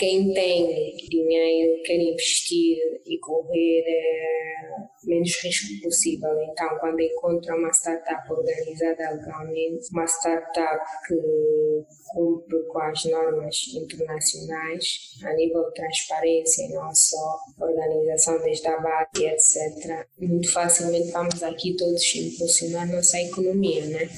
quem tem dinheiro quer investir e correr é, menos risco possível. Então, quando encontra uma startup organizada legalmente, uma startup que cumpre com as normas internacionais a nível de transparência e não só organização desde a base, etc. Muito facilmente vamos aqui todos impulsionar nossa economia, né?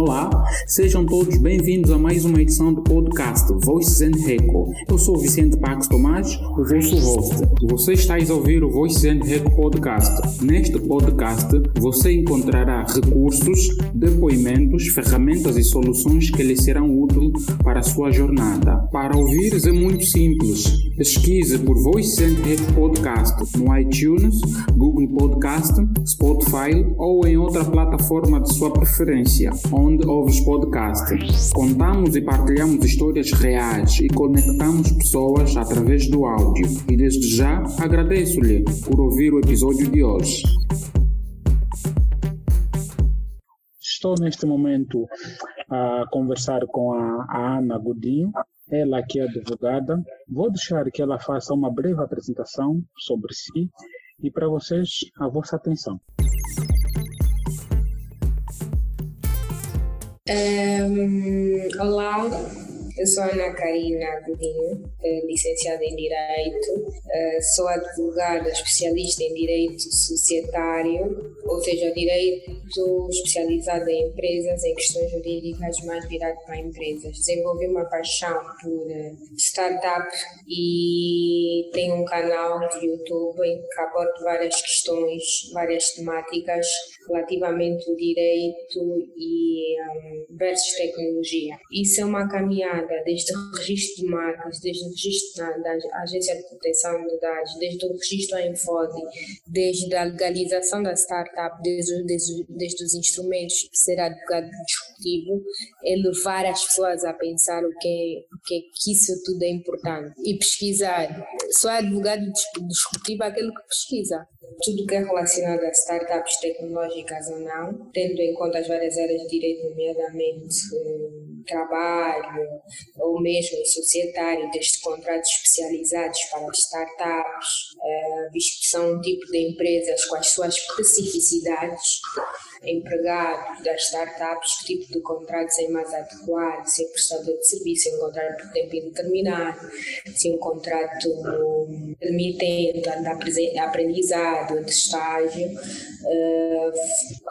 Olá, sejam todos bem-vindos a mais uma edição do podcast Voices and Reco. Eu sou Vicente Pax Tomás, o vosso host. Você está a ouvir o Voices and Reco podcast. Neste podcast, você encontrará recursos, depoimentos, ferramentas e soluções que lhe serão úteis para a sua jornada. Para ouvires é muito simples. Pesquise por Voices and Reco podcast no iTunes, Google Podcast, Spotify ou em outra plataforma de sua preferência onde ouves podcast. Contamos e partilhamos histórias reais e conectamos pessoas através do áudio. E desde já agradeço-lhe por ouvir o episódio de hoje. Estou neste momento a conversar com a, a Ana Godinho, ela que é advogada. Vou deixar que ela faça uma breve apresentação sobre si e para vocês a vossa atenção. Um, olá, eu sou Ana Karina Godinho, eh, licenciada em Direito, eh, sou advogada especialista em Direito Societário, ou seja, Direito especializado em empresas, em questões jurídicas mais virado para empresas. Desenvolvi uma paixão por eh, startup e tenho um canal de YouTube em que abordo várias questões, várias temáticas relativamente ao direito e um, versus tecnologia. Isso é uma caminhada desde o registro de marcas, desde o registro da, da Agência de Proteção de Dados, desde o registro da Infode, desde a legalização da startup, desde, desde, desde os instrumentos de ser advogado disruptivo, é levar as pessoas a pensar o que, o que, que isso tudo é importante e pesquisar. Só advogado disruptivo é aquele que pesquisa tudo que é relacionado a startups tecnológicas ou não, tendo em conta as várias áreas de direito, nomeadamente eh, trabalho ou mesmo societário, desde contratos especializados para startups, eh, visto que são um tipo de empresas com as suas especificidades empregados das startups, que tipo de contratos é mais adequado, se é prestador de serviço, se é um contrato por tempo indeterminado, se é um contrato permitente de aprendizado, de estágio, uh,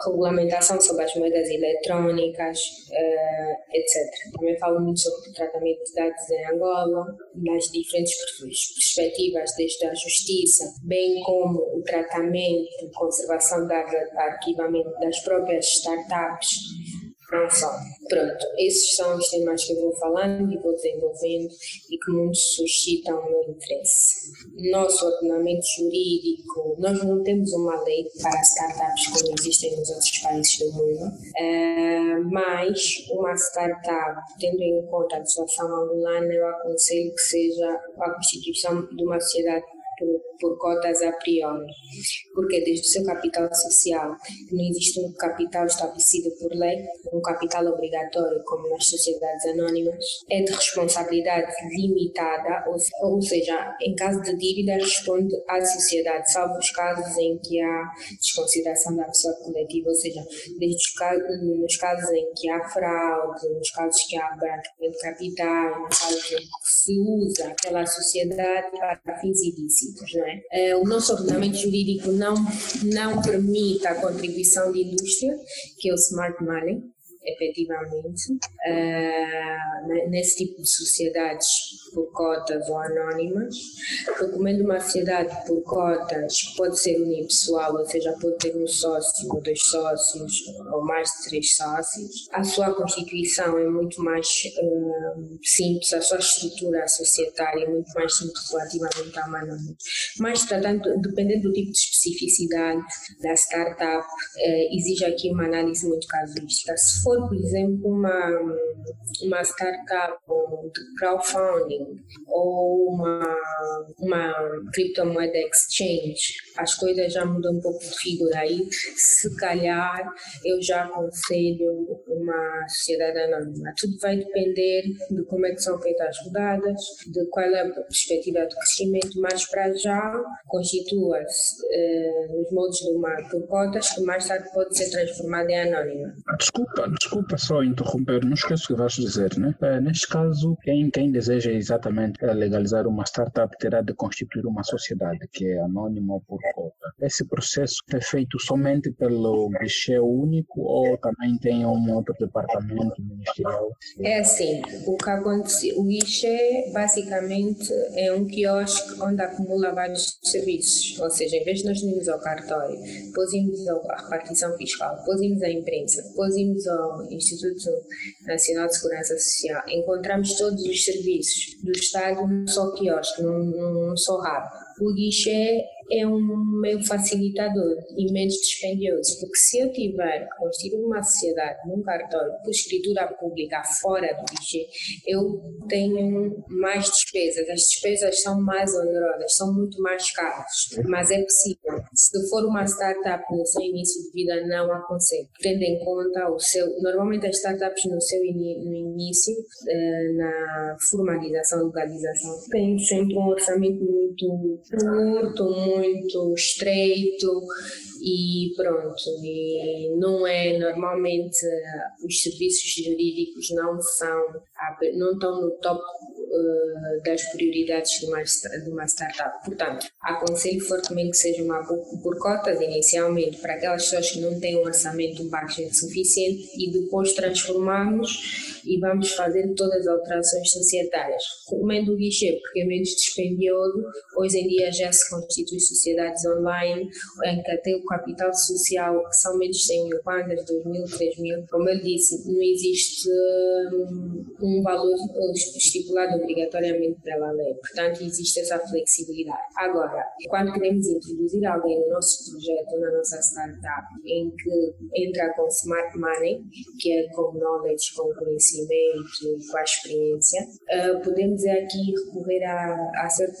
regulamentação sobre as moedas eletrónicas, uh, etc. Também falo muito sobre o tratamento de dados em Angola, nas diferentes perspectivas, desde a justiça, bem como o tratamento, conservação da arquivamento das das próprias startups. Não só. Pronto, esses são os temas que eu vou falando e vou desenvolvendo e que muitos suscitam o meu interesse. Nosso ordenamento jurídico, nós não temos uma lei para startups como existem nos outros países do mundo, é, mas uma startup, tendo em conta a situação angolana, eu aconselho que seja a constituição de uma sociedade por, cotas a priori, porque desde o seu capital social não existe um capital estabelecido por lei, um capital obrigatório como nas sociedades anónimas, é de responsabilidade limitada, ou, seja, em caso de dívida responde à sociedade, salvo os casos em que há desconsideração da pessoa coletiva, ou seja, desde os casos, nos casos em que há fraude, nos casos que há branqueamento de capital, nos casos em que se usa pela sociedade para fins ilícitos? Eh, o nosso ordenamento jurídico não, não permite a contribuição de indústria, que é o smart money, efetivamente, uh, nesse tipo de sociedades por cotas ou anónimas. Recomendo uma sociedade por cotas, pode ser unipessoal, ou seja, pode ter um sócio ou dois sócios, ou mais de três sócios. A sua constituição é muito mais uh, simples, a sua estrutura societária é muito mais simples relativamente à anónima. Mas, tratando, dependendo do tipo de especificidade da startup, uh, exige aqui uma análise muito casuística. Se for por exemplo, uma, uma startup de crowdfunding ou uma, uma criptomoeda exchange, as coisas já mudam um pouco de figura aí. Se calhar eu já aconselho uma sociedade anônima. Tudo vai depender de como é que são feitas as rodadas, de qual é a perspectiva de crescimento, mas para já constitua-se eh, nos moldes de uma por cotas que mais tarde pode ser transformada em anónima. Desculpa, desculpa só interromper, não esqueço o que vais dizer, né? É, neste caso, quem, quem deseja exatamente legalizar uma startup terá de constituir uma sociedade que é anônima ou por cota. Esse processo é feito somente pelo guichê único ou também tem um outro departamento ministerial? É assim, o que acontece, o guichê basicamente é um quiosque onde acumula vários serviços, ou seja, em vez de nós irmos ao cartório, depois irmos à repartição fiscal, depois irmos à imprensa, depois irmos ao Instituto Nacional de Segurança Social, encontramos todos os serviços do Estado num só quiosque, num, num só rabo. O guichê é um meio facilitador e menos dispendioso, porque se eu tiver que constituir uma sociedade num cartório por escritura pública fora do guichê, eu tenho mais despesas. As despesas são mais onerosas, são muito mais caras, mas é possível. Se for uma startup no seu início de vida, não aconselho. Tendo em conta o seu. Normalmente, as startups no seu no início, eh, na formalização, legalização, têm sempre um orçamento muito curto, muito estreito e pronto. E não é normalmente os serviços jurídicos não são não estão no top uh, das prioridades de uma, de uma startup. Portanto, aconselho fortemente que seja uma por, cotas inicialmente para aquelas pessoas que não têm um orçamento baixo suficiente e depois transformamos e vamos fazer todas as alterações societárias. Recomendo o guichê porque é menos dispendioso. Hoje em dia já se constitui sociedades online em que até o capital social são menos de 100 mil kwanzas, 2 mil, 3 mil. Como eu disse, não existe hum, um valor estipulado obrigatoriamente pela lei. Portanto, existe essa flexibilidade. Agora, quando queremos introduzir alguém no nosso projeto, na nossa startup, em que entra com smart money, que é com knowledge, com conhecimento, com a experiência, uh, podemos aqui recorrer a, a certos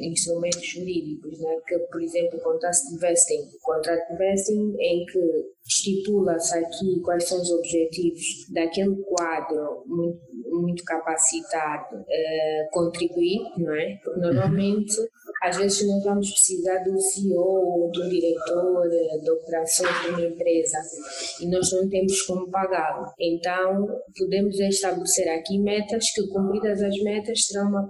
instrumentos jurídicos, né? que, por exemplo, o contrato de vesting. O contrato de vesting em que estipula-se aqui quais são os objetivos daquele quadro muito, muito capacitado uh, contribuir, não é? Porque normalmente às vezes nós vamos precisar do CEO, do diretor eh, de operações de uma empresa e nós não temos como pagá-lo. Então, podemos estabelecer aqui metas que, cumpridas as metas, terão uma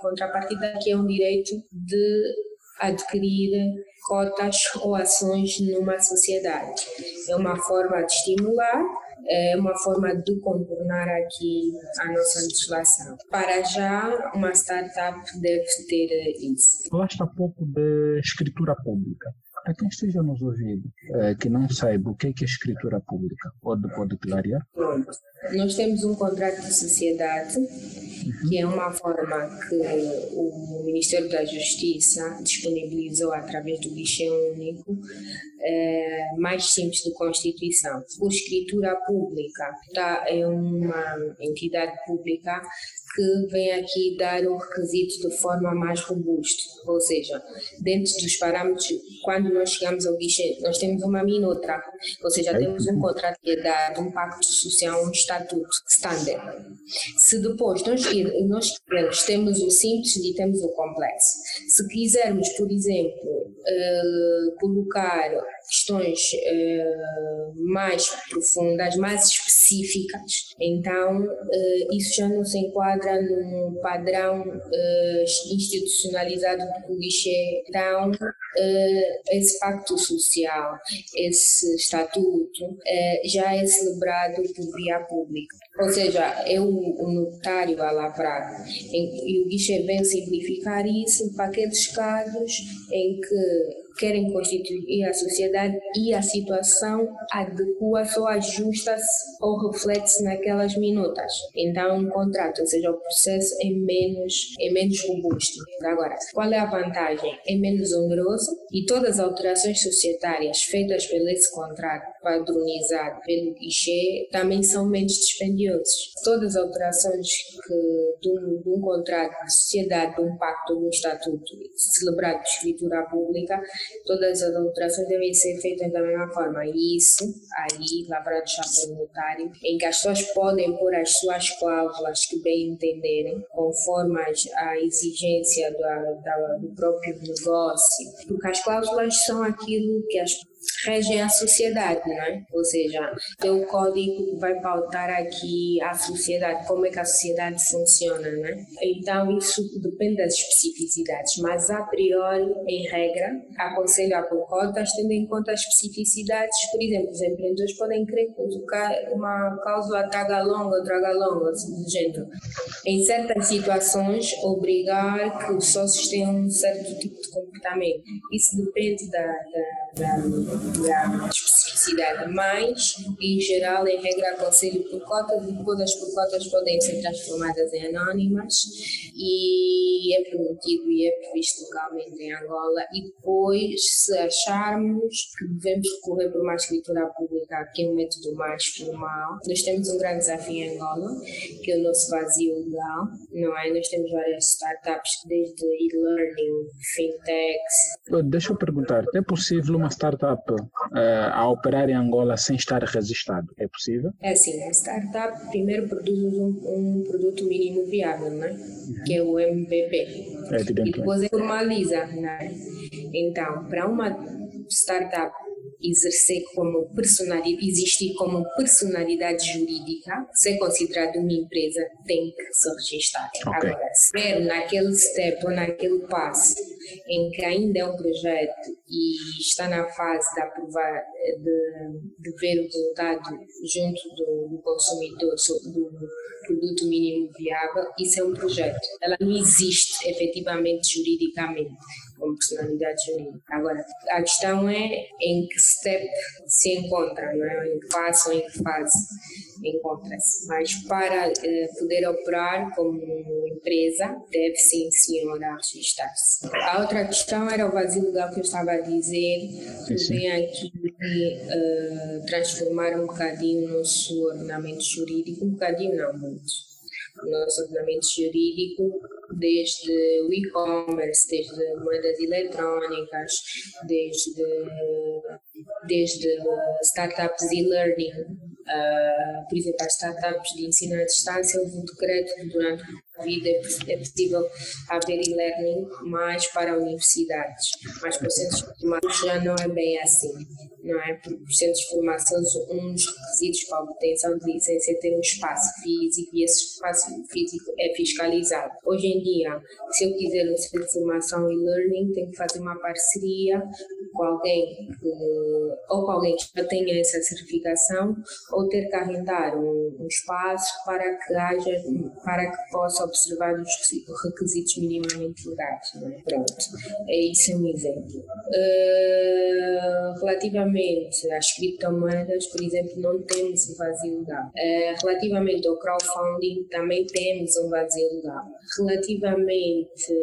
contrapartida que é um direito de adquirir cotas ou ações numa sociedade. É uma forma de estimular uma forma de contornar aqui a nossa legislação. Para já, uma startup deve ter isso. Falaste há pouco de escritura pública. Para quem esteja nos ouvindo, é, que não saiba o que é, que é escritura pública, pode, pode clarear? Pronto. Nós temos um contrato de sociedade, uhum. que é uma forma que o Ministério da Justiça disponibilizou através do guichê único, é, mais simples de constituição. Por escritura pública, tá, é uma entidade pública que vem aqui dar um requisito de forma mais robusta, ou seja, dentro dos parâmetros, quando nós chegamos ao guichê, nós temos uma minuta, ou seja, temos um contrato que é dado, um pacto social, um estatuto standard. Se depois nós, nós temos o simples e temos o complexo. Se quisermos, por exemplo, uh, colocar questões uh, mais profundas, mais específicas, então uh, isso já não se enquadra num padrão uh, institucionalizado do guichê. Então, esse pacto social, esse estatuto, já é celebrado por via pública. Ou seja, é o notário a lavrar. E o guichê vem simplificar isso para aqueles casos em que querem constituir a sociedade e a situação adequa-se ou ajusta-se ou reflete-se naquelas minutas. Então, um contrato, ou seja, o processo é menos, é menos robusto. Agora, qual é a vantagem? É menos oneroso e todas as alterações societárias feitas pelo esse contrato padronizado pelo guichê também são menos dispendiosas. Todas as alterações que, de, um, de um contrato de sociedade, de um pacto, de um estatuto celebrado de escritura pública, todas as alterações devem ser feitas da mesma forma. Isso, aí, pelo notário, em que as pessoas podem pôr as suas cláusulas que bem entenderem, conforme a exigência do, do próprio negócio, porque as cláusulas são aquilo que as regem a sociedade, não é? Ou seja, o código vai pautar aqui a sociedade, como é que a sociedade funciona, né? Então, isso depende das especificidades, mas a priori, em regra, aconselho a por cotas, tendo em conta as especificidades. Por exemplo, os empreendedores podem querer colocar uma cláusula traga longa, traga longa, assim, do género. Em certas situações, obrigar que os sócios tenham um certo tipo de comportamento. Isso depende da, da, da da especificidade, mas, em geral, em regra, aconselho por cotas e todas por cotas podem ser transformadas em anónimas e é permitido e é previsto localmente em Angola. E depois, se acharmos que devemos recorrer por uma escritura pública, que é um método mais formal, nós temos um grande desafio em Angola, que é o nosso vazio legal, não é? Nós temos várias startups, desde e-learning, fintechs. Deixa eu perguntar, é possível uma startup uh, a operar em Angola sem estar registrado? É possível? É sim, a startup primeiro produz um, um produto mínimo viável, né? Uhum. que é o MVP. É, e depois formaliza. Né? Então, para uma startup exercer como personalidade, existir como personalidade jurídica, ser considerado uma empresa, tem que se registrar. Okay. Agora, ser naquele step ou naquele passo em que ainda é um projeto e está na fase de aprovar, de, de ver o resultado junto do, do consumidor, do produto mínimo viável, isso é um projeto. Ela não existe efetivamente juridicamente personalidade jurídica. Agora, a questão é em que step se encontra, não é? em que fase ou em que fase encontra-se. Mas para eh, poder operar como empresa, deve sim, senhora, registrar-se. A outra questão era o vazio legal que eu estava a dizer, vem aqui uh, transformar um bocadinho o nosso ordenamento jurídico, um bocadinho não muito nosso ordenamento jurídico, desde o e-commerce, desde moedas eletrónicas, desde, desde startups e-learning, uh, por exemplo, as startups de ensino à distância, houve um decreto que durante vida é, é possível haver e-learning mais para universidades, mas para os centros formados já não é bem assim não é? Porque os centros de formação, um dos requisitos para a obtenção de licença é ter um espaço físico e esse espaço físico é fiscalizado. Hoje em dia, se eu quiser um centro de formação e learning, tenho que fazer uma parceria com alguém que, ou com alguém que já tenha essa certificação ou ter que arrendar um, um espaço para que haja, para que possa observar os requisitos minimamente legais, é? Pronto, é isso é um exemplo. Uh, relativamente às criptomoedas, por exemplo, não temos um vazio legal. Uh, relativamente ao crowdfunding, também temos um vazio legal. Relativamente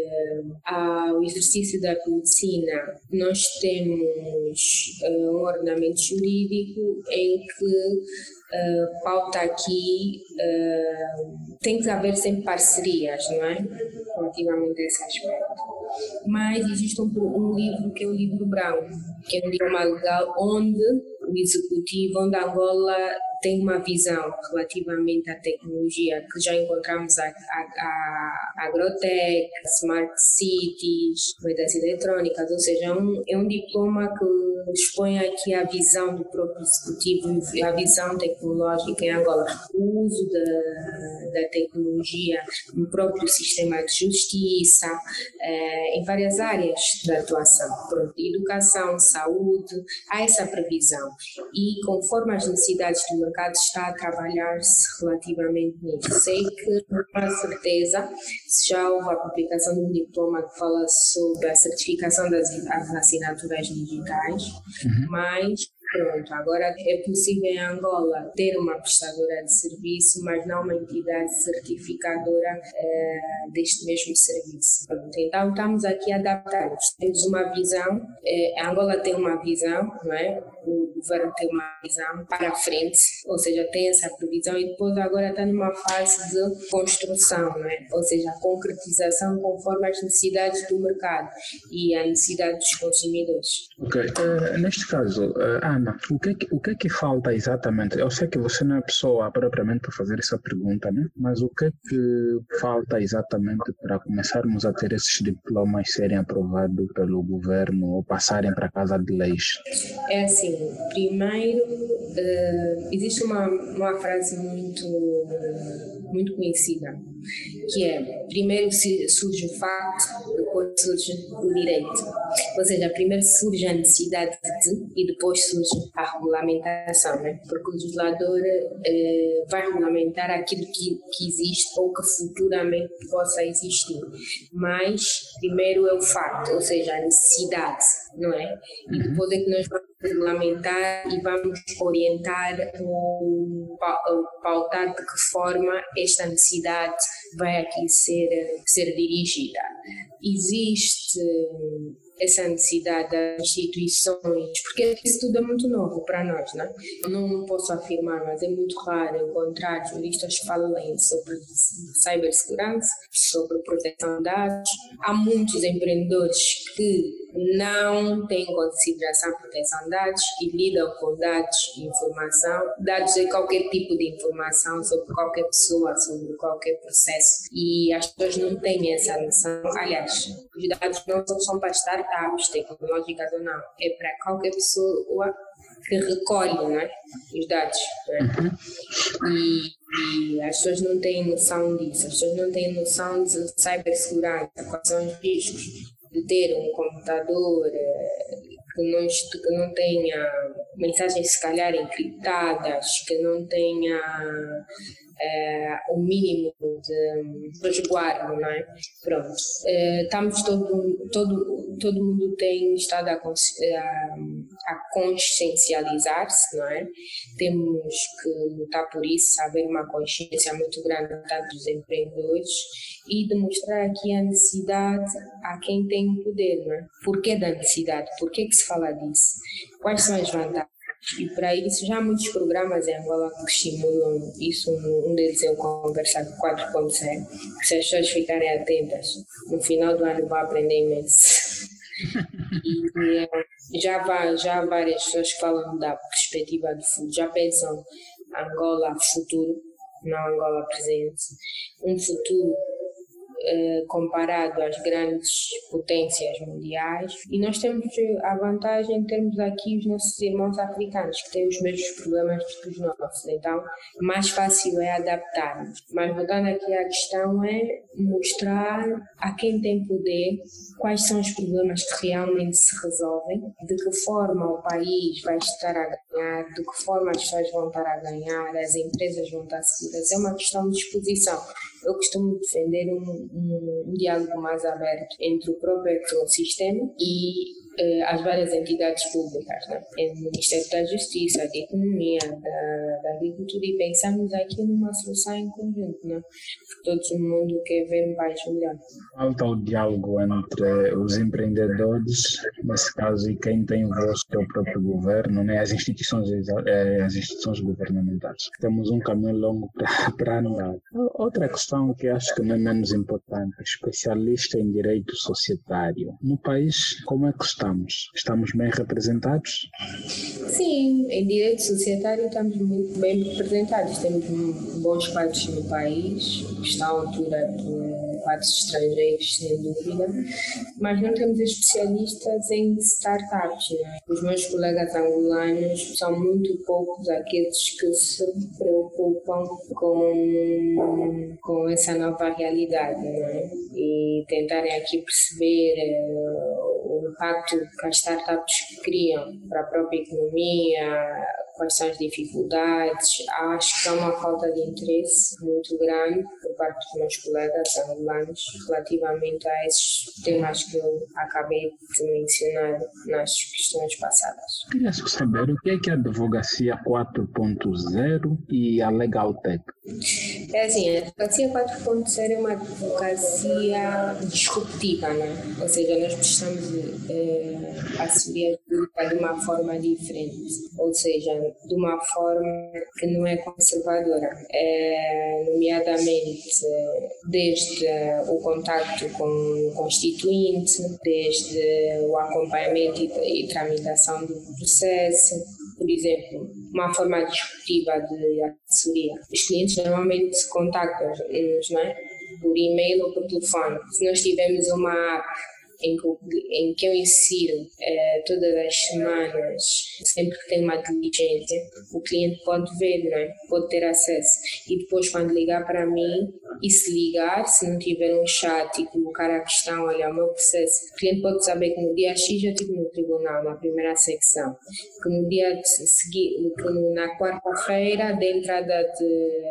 ao exercício da medicina, nós temos uh, um ordenamento jurídico em que uh, pauta aqui uh, tem que haver sempre parcerias, não é? Relativamente a esse aspecto. Mas existe um, um livro que é o livro branco, que é um livro legal onde o executivo, onde Angola tem uma visão relativamente à tecnologia que já encontramos a, a, a Agrotech, Smart Cities, moedas eletrônicas, ou seja, é um, é um diploma que expõe aqui a visão do próprio executivo, a visão tecnológica em Angola, o uso da, da tecnologia no próprio sistema de justiça, eh, em várias áreas da atuação, pronto, educação, saúde, há essa previsão. E conforme as necessidades do mercado está a trabalhar-se relativamente nisso. Sei que, com certeza, já houve a publicação de um diploma que fala sobre a certificação das assinaturas digitais, uhum. mas Pronto, agora é possível em Angola ter uma prestadora de serviço, mas não uma entidade certificadora é, deste mesmo serviço. Pronto, então estamos aqui adaptados. Temos uma visão, é, Angola tem uma visão, não é? O governo tem uma visão para a frente, ou seja, tem essa previsão e depois agora está numa fase de construção, não é? ou seja, a concretização conforme as necessidades do mercado e a necessidade dos consumidores. Ok, uh, neste caso, uh, Ana, o que, é que, o que é que falta exatamente? Eu sei que você não é pessoa propriamente para fazer essa pergunta, né? mas o que é que falta exatamente para começarmos a ter esses diplomas serem aprovados pelo governo ou passarem para a Casa de Leis? É assim, primeiro, uh, existe uma, uma frase muito, muito conhecida, que é, primeiro surge o facto, depois surge o direito. Ou seja, primeiro surge a necessidade de e depois surge a regulamentação, né? porque o legislador uh, vai regulamentar aquilo que, que existe ou que futuramente possa existir. Mas primeiro é o facto, ou seja, a necessidade, não é? E depois é que nós vamos regulamentar e vamos orientar ou pautar de que forma esta necessidade vai aqui ser, ser dirigida. Existe essa necessidade das instituições, porque isso tudo é muito novo para nós, né? não posso afirmar, mas é muito raro encontrar juristas falem sobre cibersegurança, sobre proteção de dados. Há muitos empreendedores que não têm consideração a proteção de dados e lidam com dados e informação. Dados é qualquer tipo de informação sobre qualquer pessoa, sobre qualquer processo. E as pessoas não têm essa noção. Aliás, os dados não são para startups tecnológicas ou não, é para qualquer pessoa que recolhe né, os dados. Né? E, e, as pessoas não têm noção disso, as pessoas não têm noção de cibersegurança, quais são os riscos de ter um computador eh, que não, que não tenha mensagens se calhar encriptadas, que não tenha é, o mínimo de resguardo, não é? Pronto. É, estamos todo, todo, todo mundo tem estado a, a, a consciencializar-se, não é? Temos que lutar por isso, haver uma consciência muito grande dos empreendedores e demonstrar aqui a necessidade a quem tem o poder, não é? Por que da necessidade? Por que, que se fala disso? Quais são as vantagens? E para isso já há muitos programas em Angola que estimulam isso. Um deles é o Conversa 4.0. Se as pessoas ficarem atentas, no final do ano vão aprender imenso. e é, já, vai, já há várias pessoas que falam da perspectiva do futuro, já pensam Angola futuro, não Angola presente. Um futuro eh, comparado às grandes potências mundiais e nós temos a vantagem de termos aqui os nossos irmãos africanos que têm os mesmos problemas que os nossos, então mais fácil é adaptar-nos. Mas voltando aqui à questão é mostrar a quem tem poder quais são os problemas que realmente se resolvem, de que forma o país vai estar a ganhar, de que forma as pessoas vão estar a ganhar, as empresas vão estar seguras. É uma questão de disposição eu costumo defender um, um, um diálogo mais aberto entre o próprio ecossistema e eh, as várias entidades públicas, né? o Ministério da Justiça, da Economia, da, da Agricultura, e pensamos aqui numa solução em conjunto, né? todo mundo quer ver um país melhor. Falta o diálogo entre os empreendedores, nesse caso, e quem tem o voz, que é o próprio governo, né? as, instituições, eh, as instituições governamentais. Temos um caminho longo para andar. Outra questão que acho que não é menos importante, especialista em direito societário. No país, como é que estamos? Estamos bem representados? Sim, em direito societário estamos muito bem representados. Temos bons quadros no país, que estão à altura de quatro estrangeiros, sem dúvida, mas não temos especialistas em startups. Né? Os meus colegas angolanos são muito poucos aqueles que se preocupam com, com essa nova realidade né? e tentarem aqui perceber uh, o impacto que as startups criam para a própria economia, quais são as dificuldades. Acho que há uma falta de interesse muito grande por parte dos meus colegas angolanos relativamente a esses temas que eu acabei de mencionar nas questões passadas. Queria saber o que é, que a advocacia 4.0 e a Legal Tech? É assim, a advocacia 4.0 é uma advocacia disruptiva, né? ou seja, nós precisamos é, assumir a jurídica de uma forma diferente, ou seja, de uma forma que não é conservadora, é, nomeadamente desde o contato com o constituinte, desde o acompanhamento e, tramitação do processo, por exemplo, uma forma disruptiva de assessoria. Os clientes normalmente se contactam-nos não é? por e-mail ou por telefone. Se nós tivermos uma app em que, em que eu insiro é, todas as semanas, sempre que tem uma diligência, o cliente pode ver, né? pode ter acesso. E depois, quando ligar para mim, e se ligar, se não tiver um chat e colocar a questão, olha, o meu processo, o cliente pode saber que no dia X eu estive no tribunal, na primeira secção, que no dia seguinte, na quarta-feira, de entrada de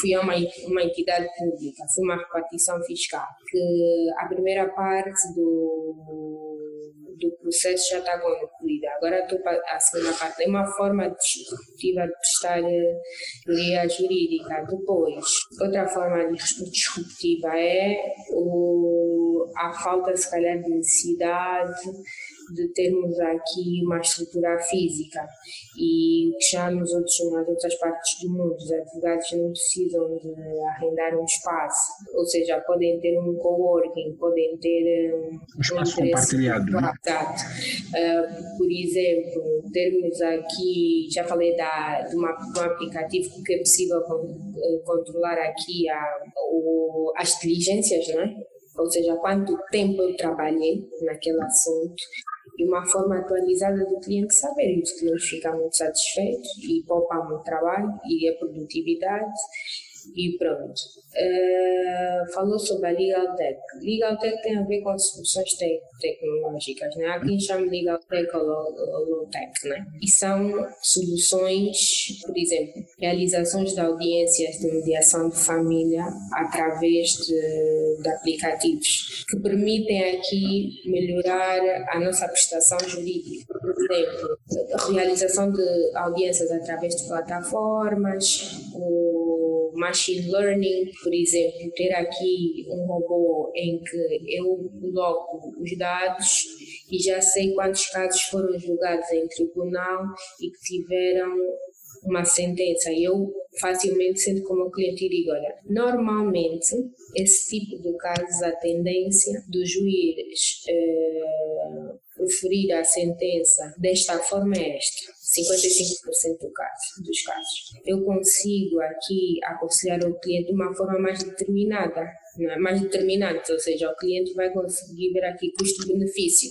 fui a uma, uma entidade pública, fui uma repartição fiscal, que a primeira parte do, do processo já está concluída. Agora estou a segunda parte. É uma forma disruptiva de prestar teoria eh, jurídica. Depois, outra forma disruptiva é o, a falta, se calhar, de necessidade de termos aqui uma estrutura física e que já nos outros, nas outras partes do mundo os advogados não precisam de arrendar um espaço, ou seja, podem ter um coworking, podem ter um, um espaço compartilhado. Né? Exato. Uh, por exemplo, termos aqui, já falei da, de, uma, de um aplicativo que é possível eh, controlar aqui a, o, as diligências, não é? ou seja, quanto tempo eu trabalhei naquele assunto e uma forma atualizada do cliente saber. E os clientes ficam muito satisfeitos e poupam o trabalho e a produtividade e pronto. Uh, falou sobre a Legal Tech. Legal Tech tem a ver com soluções te tecnológicas, né? Há quem chama Legal Tech ou Low Tech, né? E são soluções, por exemplo, realizações de audiências de mediação de família através de, de aplicativos que permitem aqui melhorar a nossa prestação jurídica. Por exemplo, realização de audiências através de plataformas, o machine learning, por exemplo, ter aqui um robô em que eu coloco os dados e já sei quantos casos foram julgados em tribunal e que tiveram uma sentença. Eu facilmente sinto como cliente e digo, olha, normalmente esse tipo de casos, a tendência do juiz eh, a sentença desta forma é esta. 55% do caso, dos casos. Eu consigo aqui aconselhar o cliente de uma forma mais determinada, é? mais determinante, ou seja, o cliente vai conseguir ver aqui custo-benefício.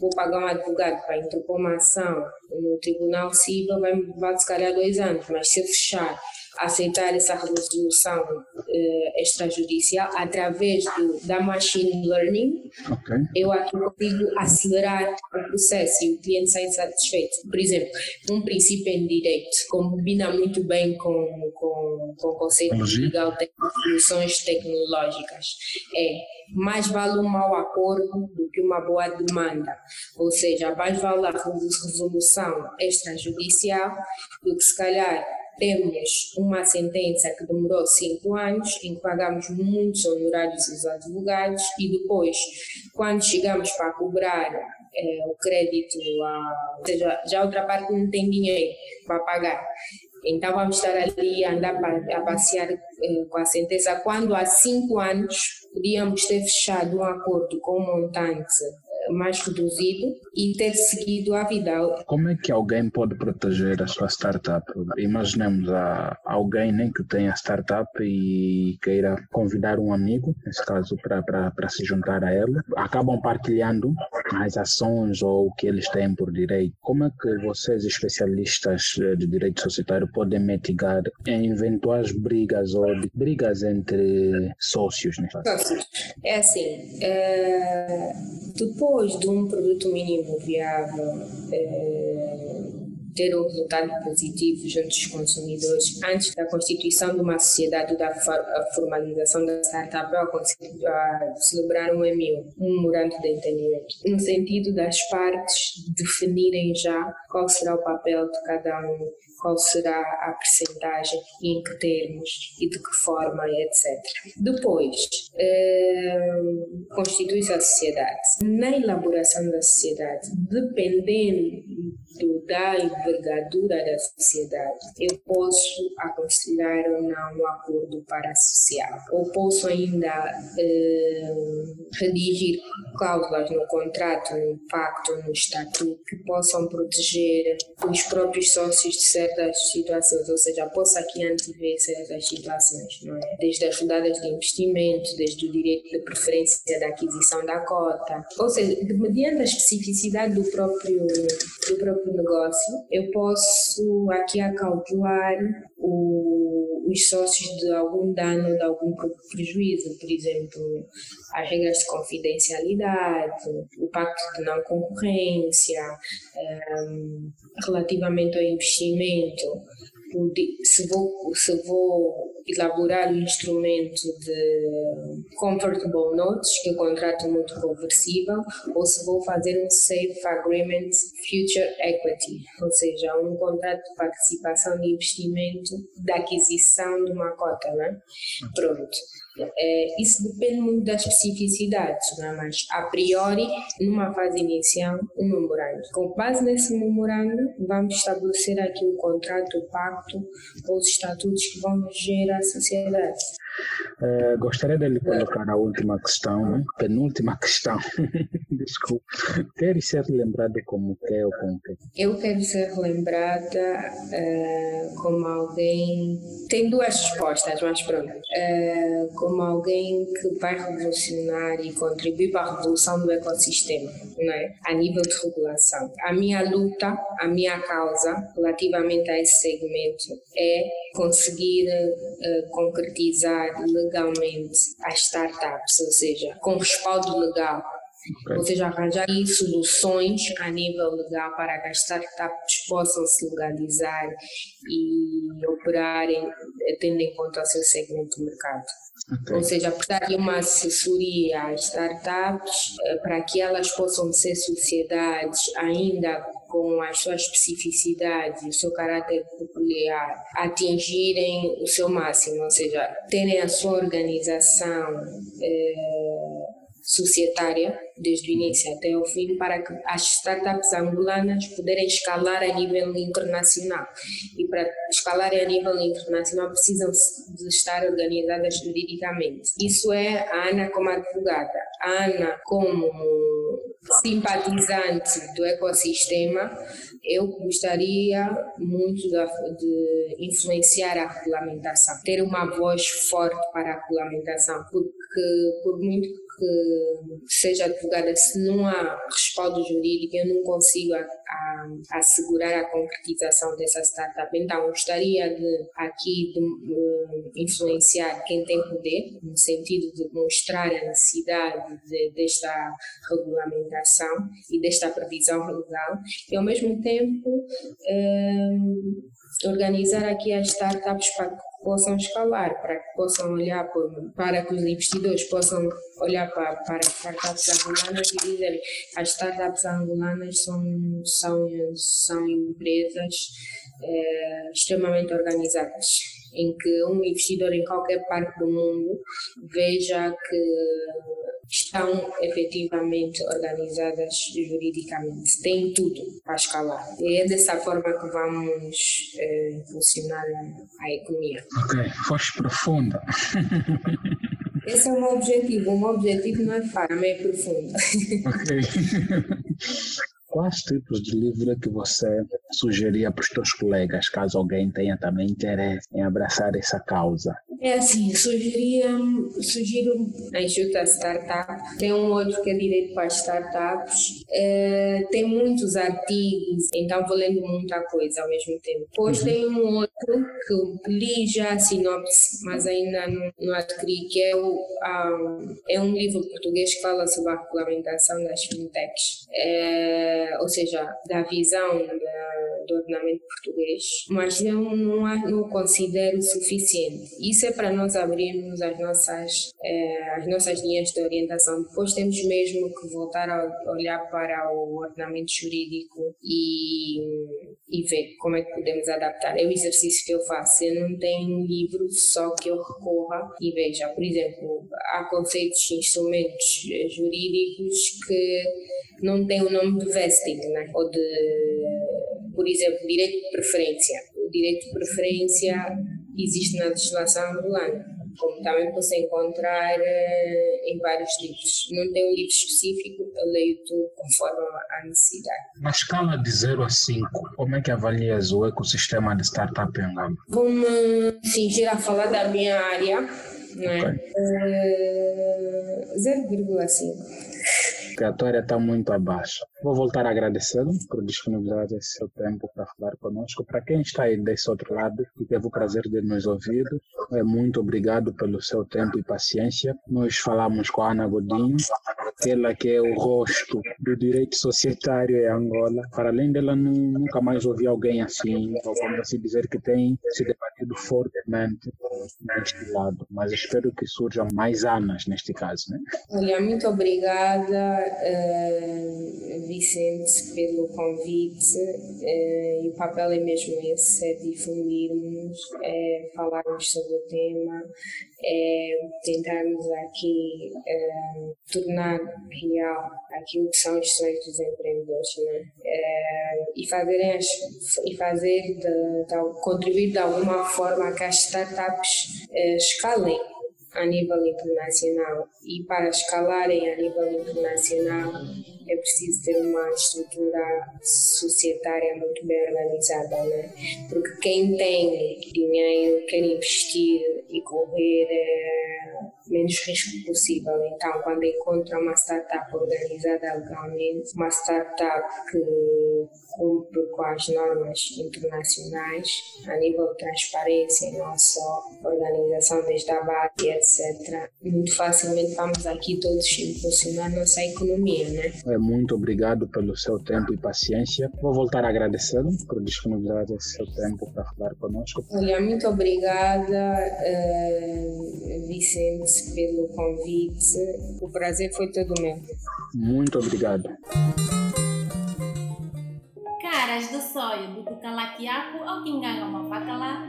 Vou pagar um advogado para interpor uma ação no Tribunal Civil, vai me levar se calhar dois anos, mas se eu fechar aceitar essa resolução uh, extrajudicial através do, da machine learning, okay. eu aqui consigo acelerar o processo e o cliente sai satisfeito. Por exemplo, um princípio em direito combina muito bem com, com, com o conceito legal de soluções tecnológicas. É mais vale um mau acordo do que uma boa demanda. Ou seja, mais vale a resolução extrajudicial do que se calhar temos uma sentença que demorou cinco anos, em que pagamos muitos honorários aos advogados e depois, quando chegamos para cobrar é, o crédito, a, ou seja, já outra parte não tem dinheiro para pagar. Então vamos estar ali a andar a passear eh, com a sentença, quando há cinco anos podíamos ter fechado um acordo com um montante mais reduzido e ter seguido a vida. Como é que alguém pode proteger a sua startup? Imaginemos a alguém nem que tenha startup e queira convidar um amigo, nesse caso, para se juntar a ela. Acabam partilhando as ações ou o que eles têm por direito. Como é que vocês, especialistas de direito societário, podem mitigar em eventuais brigas ou brigas entre sócios? Né? Sócios. É assim, é, depois de um produto mínimo viável é, ter um resultado positivo junto dos consumidores antes da constituição de uma sociedade da formalização da startup a celebrar um MU, um memorando de entendimento, no sentido das partes definirem já qual será o papel de cada um qual será a percentagem e em que termos e de que forma, etc. Depois, eh, constitui-se a sociedade. Na elaboração da sociedade, dependendo da envergadura da sociedade, eu posso aconselhar ou não um acordo para associar, ou posso ainda eh, redigir cláusulas no contrato, no pacto, no estatuto, que possam proteger os próprios sócios de certas situações, ou seja, posso aqui antever certas situações, não é? Desde as rodadas de investimento, desde o direito de preferência da aquisição da cota, ou seja, mediante a especificidade do próprio, do próprio negócio, eu posso aqui acautelar o, os sócios de algum dano, de algum prejuízo, por exemplo, as regras de confidencialidade, o pacto de não concorrência, um, relativamente ao investimento, se vou, se vou elaborar o instrumento de Comfortable Notes, que é um contrato muito conversível, ou se vou fazer um Safe Agreement Future Equity, ou seja, um contrato de participação de investimento da aquisição de uma cota, né? Pronto. É, isso depende muito das especificidades, né? mas a priori, numa fase inicial, um memorando. Com base nesse memorando, vamos estabelecer aqui o contrato, o pacto ou os estatutos que vão gerar a sociedade. Uh, gostaria de lhe colocar a última questão, né? penúltima questão. Desculpa. Quer ser lembrada como que ou como que? Eu quero ser lembrada uh, como alguém. Tem duas respostas, mas pronto. Uh, como alguém que vai revolucionar e contribuir para a revolução do ecossistema, né? a nível de regulação. A minha luta, a minha causa relativamente a esse segmento é conseguir concretizar legalmente as startups, ou seja, com respaldo legal. Okay. Ou seja, arranjar soluções a nível legal para que as startups possam se legalizar e operarem tendo em conta o seu segmento de mercado. Okay. Ou seja, prestar uma assessoria às startups eh, para que elas possam ser sociedades ainda com as suas especificidades, o seu caráter peculiar, atingirem o seu máximo, ou seja, terem a sua organização. Eh, societária, desde o início até o fim, para que as startups angolanas puderem escalar a nível internacional. E para escalar a nível internacional precisam de estar organizadas juridicamente. Isso é a Ana como advogada, a Ana como simpatizante do ecossistema, eu gostaria muito de, influenciar a regulamentação, ter uma voz forte para a regulamentação, porque por muito que seja advogada, se não há respaldo jurídico, eu não consigo a, a, assegurar a concretização dessa startup. Então, gostaria de aqui de, uh, influenciar quem tem poder, no sentido de mostrar a necessidade de, desta regulamentação e desta previsão legal, e ao mesmo tempo uh, organizar aqui as startups para possam escalar, para que possam olhar para que os investidores possam olhar para, para startups angolanas e dizer as startups angolanas são, são, são empresas é, extremamente organizadas, em que um investidor em qualquer parte do mundo veja que estão efetivamente organizadas juridicamente, têm tudo para escalar. E é dessa forma que vamos eh, funcionar a, economia. Ok, foste profunda. Esse é o meu objetivo. O meu objetivo não é fácil, é profundo. Ok. Quais tipos de livro que você sugeria para os seus colegas, caso alguém tenha também interesse em abraçar essa causa? É assim, sugeria, sugiro a Enxuta Startup, tem um outro que é direito para startups, é, tem muitos artigos, então vou lendo muita coisa ao mesmo tempo. Depois uhum. tem um outro que li já a sinopse, mas ainda não, não adquiri, que é, o, um, é um livro português que fala sobre a regulamentação das fintechs, é, ou seja, da visão da, do ordenamento português, mas não, não considero suficiente. Isso é para nós abrirmos as nossas, eh, as nossas linhas de orientação. Depois temos mesmo que voltar a olhar para o ordenamento jurídico e, e ver como é que podemos adaptar. É o exercício que eu faço. Eu não tenho livro só que eu recorra e veja. Por exemplo, há conceitos, instrumentos jurídicos que não têm o nome de vesting, né? ou de, por exemplo, direito de preferência. O direito de preferência existe na legislação angolana, como também você encontrar uh, em vários livros. Não tem um livro específico, eu leio tudo conforme a necessidade. Na escala de 0 a 5, como é que avalias o ecossistema de startup em Angola? Vou-me fingir a falar da minha área, né? Okay. Uh, 0,5 a área está muito abaixo. Vou voltar a agradecer por disponibilizar esse seu tempo para falar conosco. Para quem está aí desse outro lado e teve o prazer de nos ouvir, é muito obrigado pelo seu tempo e paciência. Nós falamos com a Ana Godinho, ela que é o rosto do direito societário em Angola. Para além dela, nunca mais ouvi alguém assim, ou vamos assim dizer, que tem se debatido fortemente neste lado. Mas espero que surjam mais Anas neste caso. Né? Olha, muito obrigada, uh, Vicente, pelo convite. Uh, e o papel é mesmo esse: é difundirmos, é falarmos sobre o tema, é tentarmos aqui é, tornar real aquilo que são os sonhos dos empreendedores né? E fazer, e fazer de, de, contribuir de alguma forma a que as startups escalem a nível internacional e para escalarem a nível internacional é preciso ter uma estrutura societária muito bem organizada, né? Porque quem tem dinheiro quer investir e correr é, menos risco possível. Então, quando encontra uma startup organizada legalmente, uma startup que cumpre com as normas internacionais a nível de transparência, não só organização desde a base, etc. Muito facilmente vamos aqui todos impulsionar nossa economia, né? É, muito obrigado pelo seu tempo e paciência. Vou voltar a agradecer por disponibilizar esse seu tempo para falar conosco. Olha, muito obrigada, uh, Vicente, pelo convite. O prazer foi todo meu. Muito obrigado. Caras do sonho do Cucalaquiaco ao Quinganga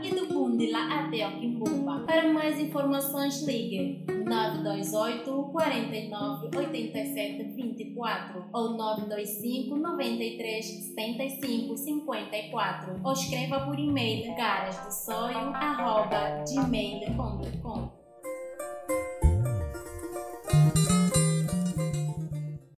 e do Bundila até ao Quimbumba. Para mais informações ligue 928 49 87 24 ou 925 93 75 54 ou escreva por e-mail garasdossoio.gmail.com